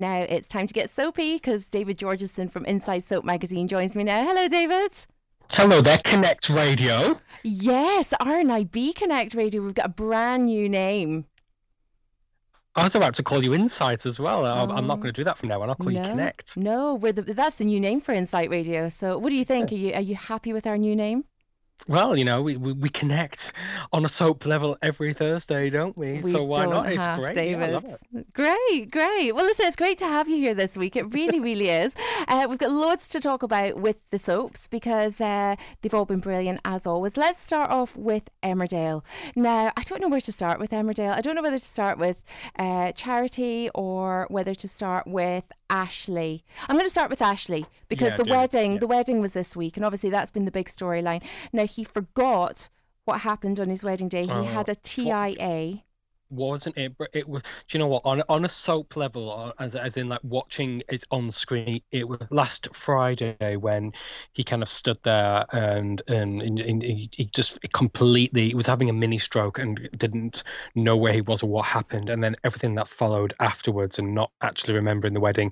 Now it's time to get soapy because David Georgeson from Inside Soap Magazine joins me now. Hello, David. Hello there, Connect Radio. Yes, RNIB Connect Radio. We've got a brand new name. I was about to call you Insight as well. I'm, I'm not Oh, going to do that from now on. I'll call no, you Connect. No, we're the, that's the new name for Insight Radio. So, what do you think? Uh, are you are you happy with our new name? Well, you know, we, we, we connect on a soap level every Thursday, don't we? We so why don't? It's great. Yeah, David. love it. Great, great. Well, listen, it's great to have you here this week. It really, really is. Uh, we've got loads to talk about with the soaps because uh, they've all been brilliant as always. Let's start off with Emmerdale. Now, I don't know where to start with Emmerdale. I don't know whether to start with uh, Charity or whether to start with Ashley. I'm going to start with Ashley because Yeah, the wedding, Yeah. the wedding was this week, and obviously that's been the big storyline. Now he forgot what happened on his wedding day. He Oh, had a TIA. Wasn't it? But it was. Do you know what? On on a soap level, or as as in like watching it on screen, it was last Friday when he kind of stood there and and, and, and he, he just completely he was having a mini stroke and didn't know where he was or what happened, and then everything that followed afterwards, and not actually remembering the wedding.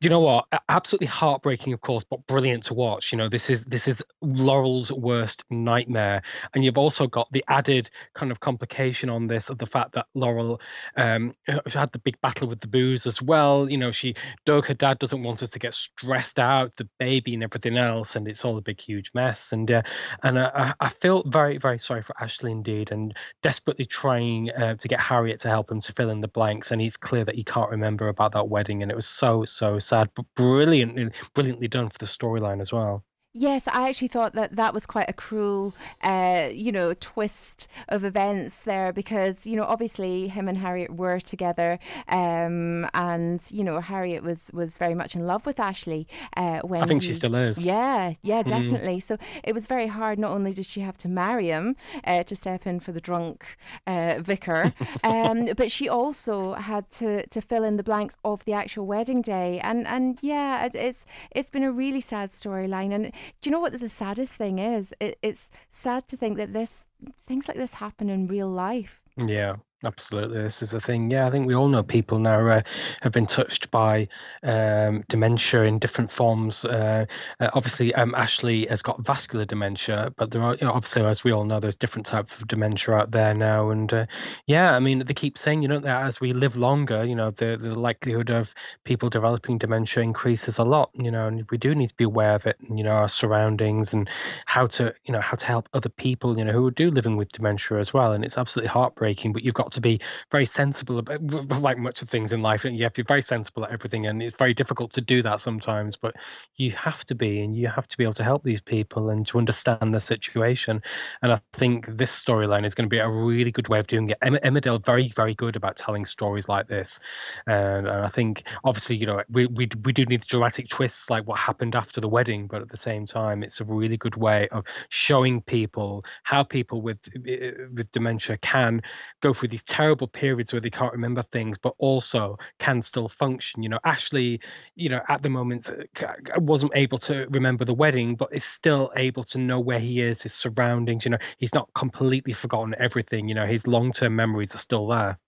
Do you know what? Absolutely heartbreaking, of course, but brilliant to watch. You know, this is this is Laurel's worst nightmare, and you've also got the added kind of complication on this of the fact that Laurel um, had the big battle with the booze as well. You know, she Doug, her dad, doesn't want us to get stressed out, the baby and everything else, and it's all a big, huge mess. And uh, and I, I feel very, very sorry for Ashley indeed, and desperately trying uh, to get Harriet to help him to fill in the blanks. And he's clear that he can't remember about that wedding, and it was so, so sad, but brilliantly, brilliantly done for the storyline as well. Yes, I actually thought that that was quite a cruel, uh, you know, twist of events there because, you know, obviously him and Harriet were together, um, and you know, Harriet was was very much in love with Ashley uh, when I think he- she still is. Yeah, yeah, Mm. definitely. So it was very hard. Not only did she have to marry him uh, to step in for the drunk uh, vicar, um, but she also had to, to fill in the blanks of the actual wedding day. And and yeah, it, it's it's been a really sad storyline. And do you know what the saddest thing is? It, it's sad to think that this things like this happen in real life. Yeah, absolutely. This is a thing. Yeah, I think we all know people now uh, have been touched by um, dementia in different forms. Uh, uh, obviously, um, Ashley has got vascular dementia, but there are, you know, obviously, as we all know, there's different types of dementia out there now. And uh, yeah, I mean, they keep saying, you know, that as we live longer, you know, the the likelihood of people developing dementia increases a lot. You know, and we do need to be aware of it. And, you know, our surroundings and how to, you know, how to help other people, you know, who are do living with dementia as well. And it's absolutely heartbreaking, but you've got to be very sensible about, like much of things in life, and you have to be very sensible at everything. And it's very difficult to do that sometimes, but you have to be, and you have to be able to help these people and to understand the situation. And I think this storyline is going to be a really good way of doing it. Emmerdale very, very good about telling stories like this, and, and I think obviously, you know, we, we we do need the dramatic twists like what happened after the wedding, but at the same time, it's a really good way of showing people how people with uh, with dementia can go through these terrible periods where they can't remember things, but also can still function. You know, Ashley, you know, at the moment uh, wasn't able to remember the wedding, but is still able to know where he is, his surroundings. You know, he's not completely forgotten everything. You know, his long term memories are still there.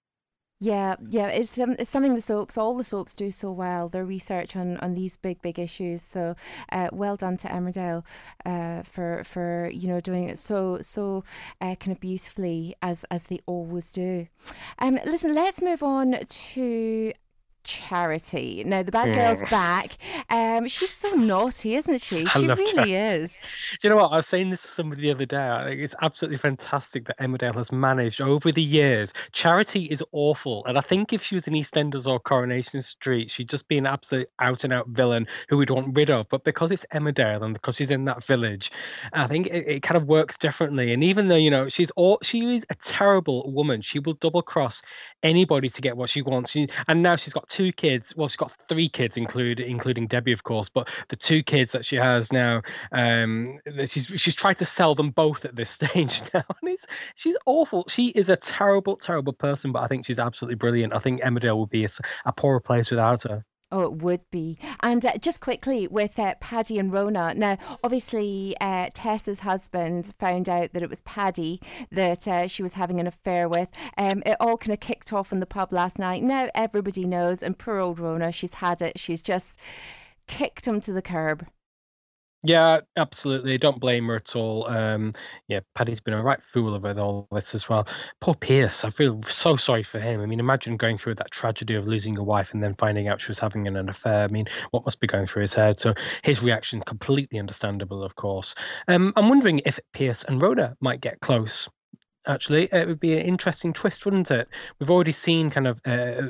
Yeah, yeah, it's, um, it's something the soaps, all the soaps do so well. Their research on, on these big, big issues. So, uh, well done to Emmerdale uh, for for you know doing it so so uh, kind of beautifully as as they always do. Um, listen, let's move on to charity. Now the bad girl's back. Um, she's so naughty, isn't she? I She really Charity. is. Do you know what? I was saying this to somebody the other day. I think it's absolutely fantastic that Emmerdale has managed over the years. Charity is awful. And I think if she was in EastEnders or Coronation Street, she'd just be an absolute out and out villain who we'd want rid of. But because it's Emmerdale and because she's in that village, I think it, it kind of works differently. And even though, you know, she's all she is a terrible woman, she will double cross anybody to get what she wants. She, and now she's got two kids. Well, she's got three kids, include, including Debbie, of course. But the two kids that she has now, um, she's she's tried to sell them both at this stage now, and it's she's awful. She is a terrible, terrible person, but I think she's absolutely brilliant. I think Emmerdale would be a poorer place without her. Oh, it would be. And uh, just quickly with uh, Paddy and Rhona. Now, obviously, uh, Tessa's husband found out that it was Paddy that uh, she was having an affair with. Um, it all kind of kicked off in the pub last night. Now everybody knows, and poor old Rhona, she's had it. She's just kicked him to the curb. Yeah, absolutely. Don't blame her at all. Um, yeah, Paddy's been a right fool with all this as well. Poor Pierce, I feel so sorry for him. I mean, imagine going through that tragedy of losing your wife and then finding out she was having an affair. I mean, what must be going through his head? So his reaction completely understandable, of course. Um, I'm wondering if Pierce and Rhona might get close actually. It would be an interesting twist, wouldn't it? We've already seen kind of uh,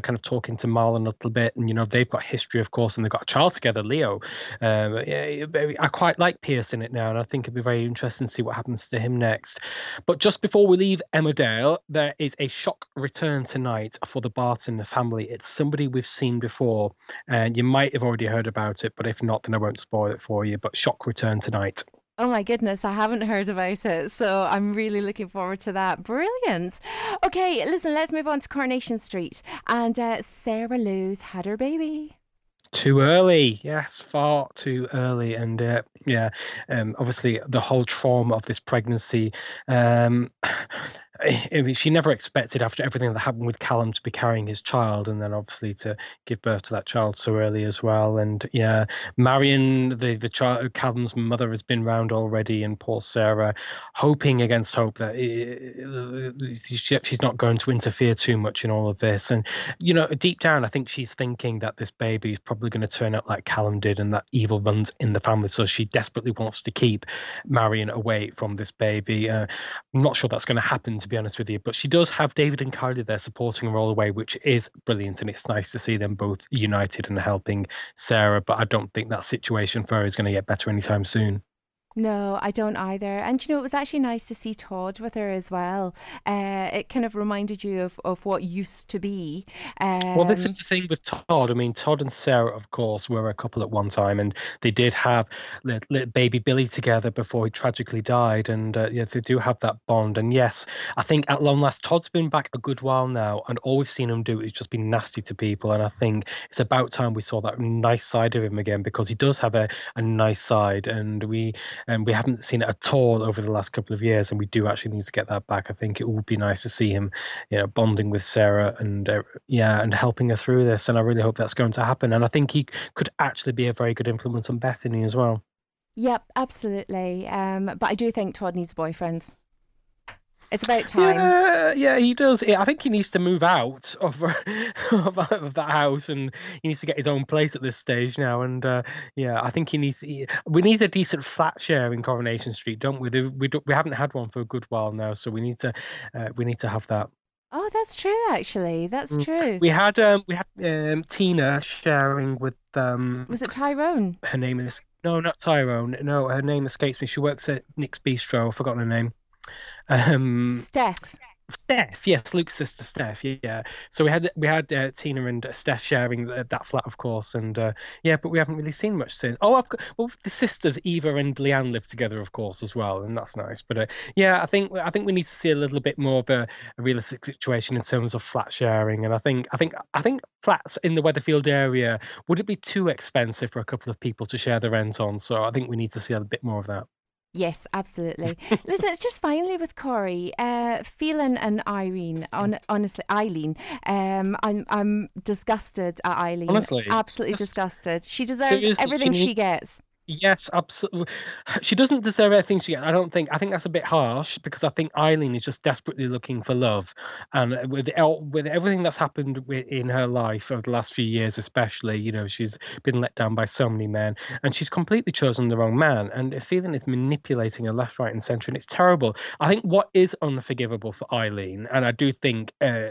kind of talking to Marlon a little bit, and you know they've got history, of course, and they've got a child together, Leo. Um, I quite like Pierce in it now, and I think it'd be very interesting to see what happens to him next. But just before we leave Emmerdale, there is a shock return tonight for the Barton family. It's somebody we've seen before, and you might have already heard about it, but if not, then I won't spoil it for you. But shock return tonight. Oh my goodness, I haven't heard about it. So I'm really looking forward to that. Brilliant. Okay, listen, let's move on to Coronation Street. And uh, Sarah Lou's had her baby. Too early, yes, far too early, and uh, yeah, um, obviously the whole trauma of this pregnancy. Um, I mean, she never expected after everything that happened with Callum to be carrying his child, and then obviously to give birth to that child so early as well. And yeah, Marion, the the child, Callum's mother, has been round already, and poor Sarah, hoping against hope that she's not going to interfere too much in all of this. And you know, deep down, I think she's thinking that this baby is probably going to turn out like Callum did, and that evil runs in the family. So she desperately wants to keep Marion away from this baby. Uh, I'm not sure that's going to happen to be honest with you. But she does have David and Kylie there supporting her all the way, which is brilliant. And it's nice to see them both united and helping Sarah. But I don't think that situation for her is going to get better anytime soon. No, I don't either. And you know, it was actually nice to see Todd with her as well. Uh, it kind of reminded you of, of what used to be. Um, well, this is the thing with Todd. I mean, Todd and Sarah, of course, were a couple at one time, and they did have little baby Billy together before he tragically died. And uh, yeah, they do have that bond. And yes, I think at long last, Todd's been back a good while now, and all we've seen him do is just be nasty to people. And I think it's about time we saw that nice side of him again because he does have a, a nice side, and we and we haven't seen it at all over the last couple of years, and we do actually need to get that back. I think it would be nice to see him, you know, bonding with Sarah and uh, yeah, and helping her through this. And I really hope that's going to happen. And I think he could actually be a very good influence on Bethany as well. Yep, absolutely. Um, but I do think Todd needs a boyfriend. It's about time. Yeah, yeah, he does. I think he needs to move out of, of, of that house, and he needs to get his own place at this stage now. And uh, yeah, I think he needs. He, we need a decent flat share in Coronation Street, don't we? We do, we haven't had one for a good while now, so we need to uh, we need to have that. Oh, that's true. Actually, that's mm. true. We had um we had um Tina sharing with um. Was it Tyrone? Her name is no, not Tyrone. No, her name escapes me. She works at Nick's Bistro. I've forgotten her name. Um, Steph. Steph, yes, Luke's sister Steph, yeah. So we had we had uh, Tina and Steph sharing that flat, of course, and uh, yeah, but we haven't really seen much since. Oh, I've got, well, the sisters Eva and Leanne live together, of course, as well, and that's nice. But uh, yeah, I think I think we need to see a little bit more of a, a, realistic situation in terms of flat sharing, and I think I think I think flats in the Weatherfield area would it be too expensive for a couple of people to share the rent on? So I think we need to see a bit more of that. Yes, absolutely. Listen, just finally with Corrie, uh, Phelan and Irene. On, honestly, Eileen. Um, I'm I'm disgusted at Eileen. Honestly, absolutely disgusted. She deserves everything she, needs, she gets. Yes, absolutely. She doesn't deserve everything she gets. I don't think. I think that's a bit harsh because I think Eileen is just desperately looking for love, and with with everything that's happened in her life over the last few years, especially, you know, she's been let down by so many men, and she's completely chosen the wrong man. And Phelan is manipulating her left, right, and centre, and it's terrible. I think what is unforgivable for Eileen, and I do think uh,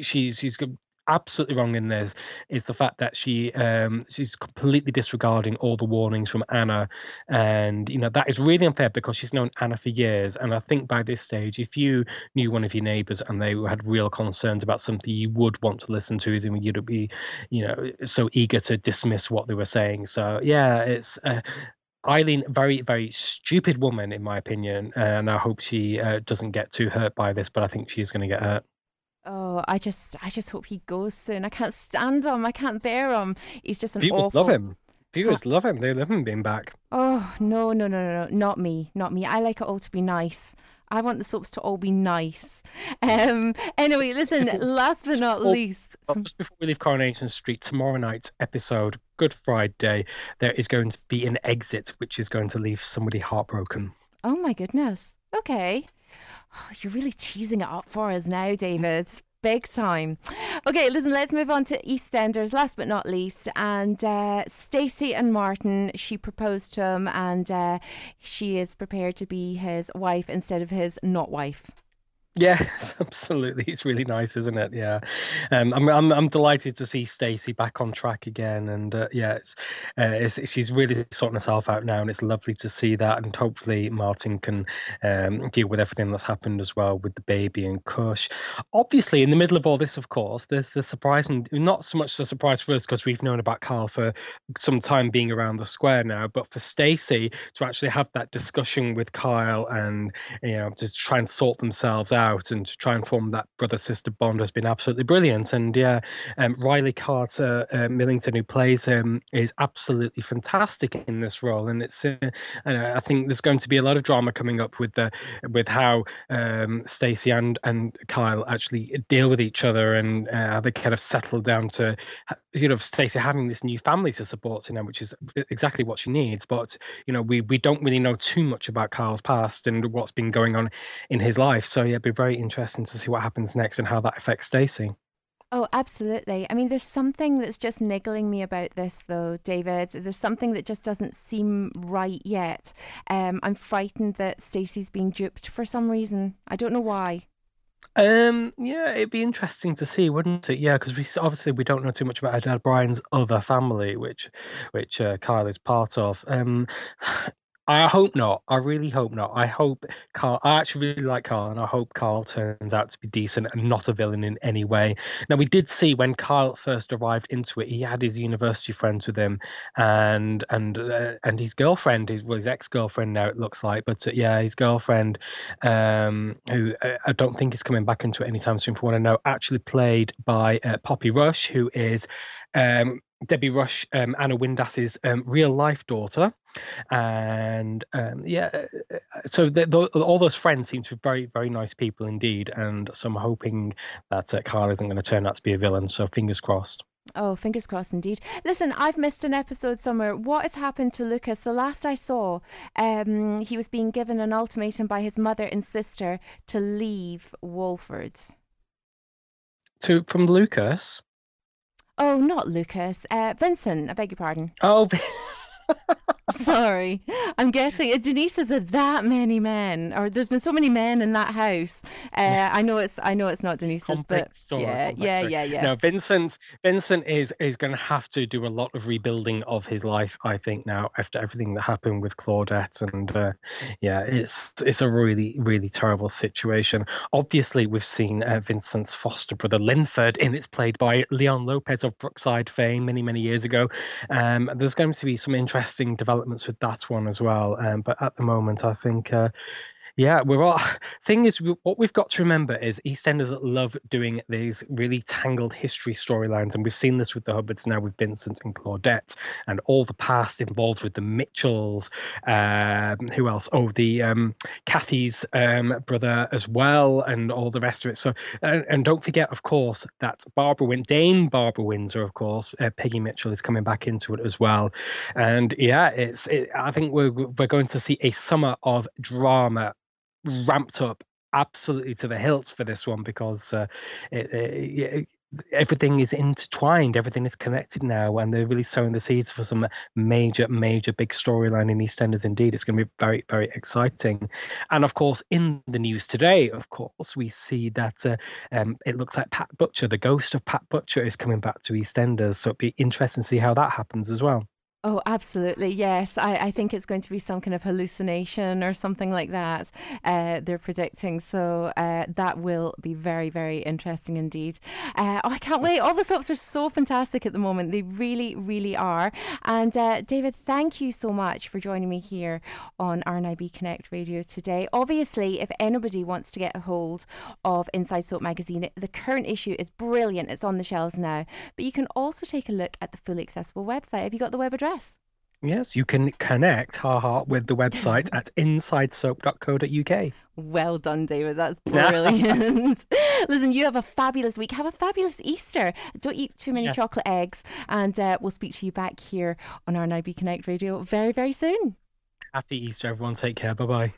she's she's absolutely wrong in this is the fact that she um, she's completely disregarding all the warnings from Anna, and you know that is really unfair because she's known Anna for years. And I think by this stage, if you knew one of your neighbours and they had real concerns about something, you would want to listen to them. You'd be, you know, so eager to dismiss what they were saying. So yeah, it's. Uh, Eileen, very, very stupid woman, in my opinion, and I hope she uh, doesn't get too hurt by this. But I think she's going to get hurt. Oh, I just, I just hope he goes soon. I can't stand him. I can't bear him. He's just an Viewers awful. love him. Viewers love him. They love him being back. Oh no, no, no, no, no, not me, not me. I like it all to be nice. I want the soaps to all be nice. Um. Anyway, listen. last but not Well, least, just before we leave Coronation Street, tomorrow night's episode, Good Friday, there is going to be an exit, which is going to leave somebody heartbroken. oh my goodness. Okay. Oh, you're really teasing it up for us now, David. Big time. Okay, listen, let's move on to EastEnders, last but not least. And uh, Stacey and Martin, she proposed to him and uh, she is prepared to be his wife instead of his not wife. Yes, absolutely. It's really nice, isn't it? Yeah, um, I'm I'm I'm delighted to see Stacey back on track again, and uh, yeah, it's, uh, it's she's really sorting herself out now, and it's lovely to see that. And hopefully, Martin can um, deal with everything that's happened as well with the baby and Kush. Obviously, in the middle of all this, of course, there's the surprise, and not so much the surprise for us because we've known about Carl for some time being around the square now, but for Stacey to actually have that discussion with Kyle and you know to try and sort themselves out and to try and form that brother sister bond has been absolutely brilliant. And yeah, um, Riley Carter uh, Millington, who plays him, is absolutely fantastic in this role. And it's uh, I think there's going to be a lot of drama coming up with the with how um, Stacey and and Kyle actually deal with each other and uh, they kind of settle down to you know Stacey having this new family to support you know which is exactly what she needs but you know we we don't really know too much about Kyle's past and what's been going on in his life so yeah it'd be very interesting to see what happens next and how that affects Stacey Oh, absolutely. I mean, there's something that's just niggling me about this, though, David. There's something that just doesn't seem right yet. Um, I'm frightened that Stacey's being duped for some reason. I don't know why. um yeah it'd be interesting to see wouldn't it yeah because we obviously we don't know too much about her dad Brian's other family which which uh, Kyle is part of um I hope not. I really hope not. I hope Carl. I actually really like Carl, and I hope Carl turns out to be decent and not a villain in any way. Now, we did see when Carl first arrived into it, he had his university friends with him, and and uh, and his girlfriend, his well, his ex girlfriend now it looks like, but uh, yeah, his girlfriend, um, who uh, I don't think is coming back into it anytime soon. For what I know, actually played by uh, Poppy Rush, who is. Um, Debbie Rush, um, Anna Windass's um, real life daughter, and um, yeah, uh, uh, so the, the, all those friends seem to be very, very nice people indeed. And so I'm hoping that uh, Carl isn't going to turn out to be a villain. So fingers crossed. Oh, fingers crossed indeed. Listen, I've missed an episode somewhere. What has happened to Lucas? The last I saw, um, he was being given an ultimatum by his mother and sister to leave Walford. To from Lucas. Oh, not Lucas. Uh, Vincent, I beg your pardon. Oh, Sorry. I'm guessing uh, Denise has had that many men, or there's been so many men in that house. Uh, I know it's I know it's not Denise's, but complex story. yeah, yeah, yeah, yeah. No, Vincent. Vincent is is going to have to do a lot of rebuilding of his life. I think now after everything that happened with Claudette, and uh, yeah, it's it's a really really terrible situation. Obviously, we've seen uh, Vincent's foster brother Linford, and it's played by Leon Lopez of Brookside fame many many years ago. Um, there's going to be some interesting developments with that one as well. Um, but at the moment, I think. Uh, yeah, we're all. Thing is, what we've got to remember is EastEnders love doing these really tangled history storylines, and we've seen this with the Hubbards now with Vincent and Claudette, and all the past involved with the Mitchells. Um, who else? Oh, the um, Kathy's um, brother as well, and all the rest of it. So, and, and don't forget, of course, that Barbara Win, Dame Barbara Windsor, of course, uh, Peggy Mitchell is coming back into it as well, and yeah, it's. It, I think we're we're going to see a summer of drama ramped up absolutely to the hilt for this one because uh, it, it, everything is intertwined, everything is connected now, and they're really sowing the seeds for some major, major big storyline in EastEnders. Indeed, it's going to be very, very exciting. And of course, in the news today, of course, we see that uh, um, it looks like Pat Butcher, the ghost of Pat Butcher, is coming back to EastEnders. So it'd be interesting to see how that happens as well. Oh, absolutely. Yes. I, I think it's going to be some kind of hallucination or something like that. Uh, they're predicting. So uh, that will be very, very interesting indeed. Uh, oh, I can't wait. All the soaps are so fantastic at the moment. They really, really are. And uh, David, thank you so much for joining me here on RNIB Connect Radio today. Obviously, if anybody wants to get a hold of Inside Soap magazine, the current issue is brilliant. It's on the shelves now. But you can also take a look at the fully accessible website. Have you got the web address? Yes, you can connect haha with the website at insidesoap.co.uk. Well done, David. That's brilliant. Listen, you have a fabulous week. Have a fabulous Easter. Don't eat too many yes. chocolate eggs. And uh, we'll speak to you back here on RNIB Connect Radio very, very soon. Happy Easter, everyone. Take care. Bye bye.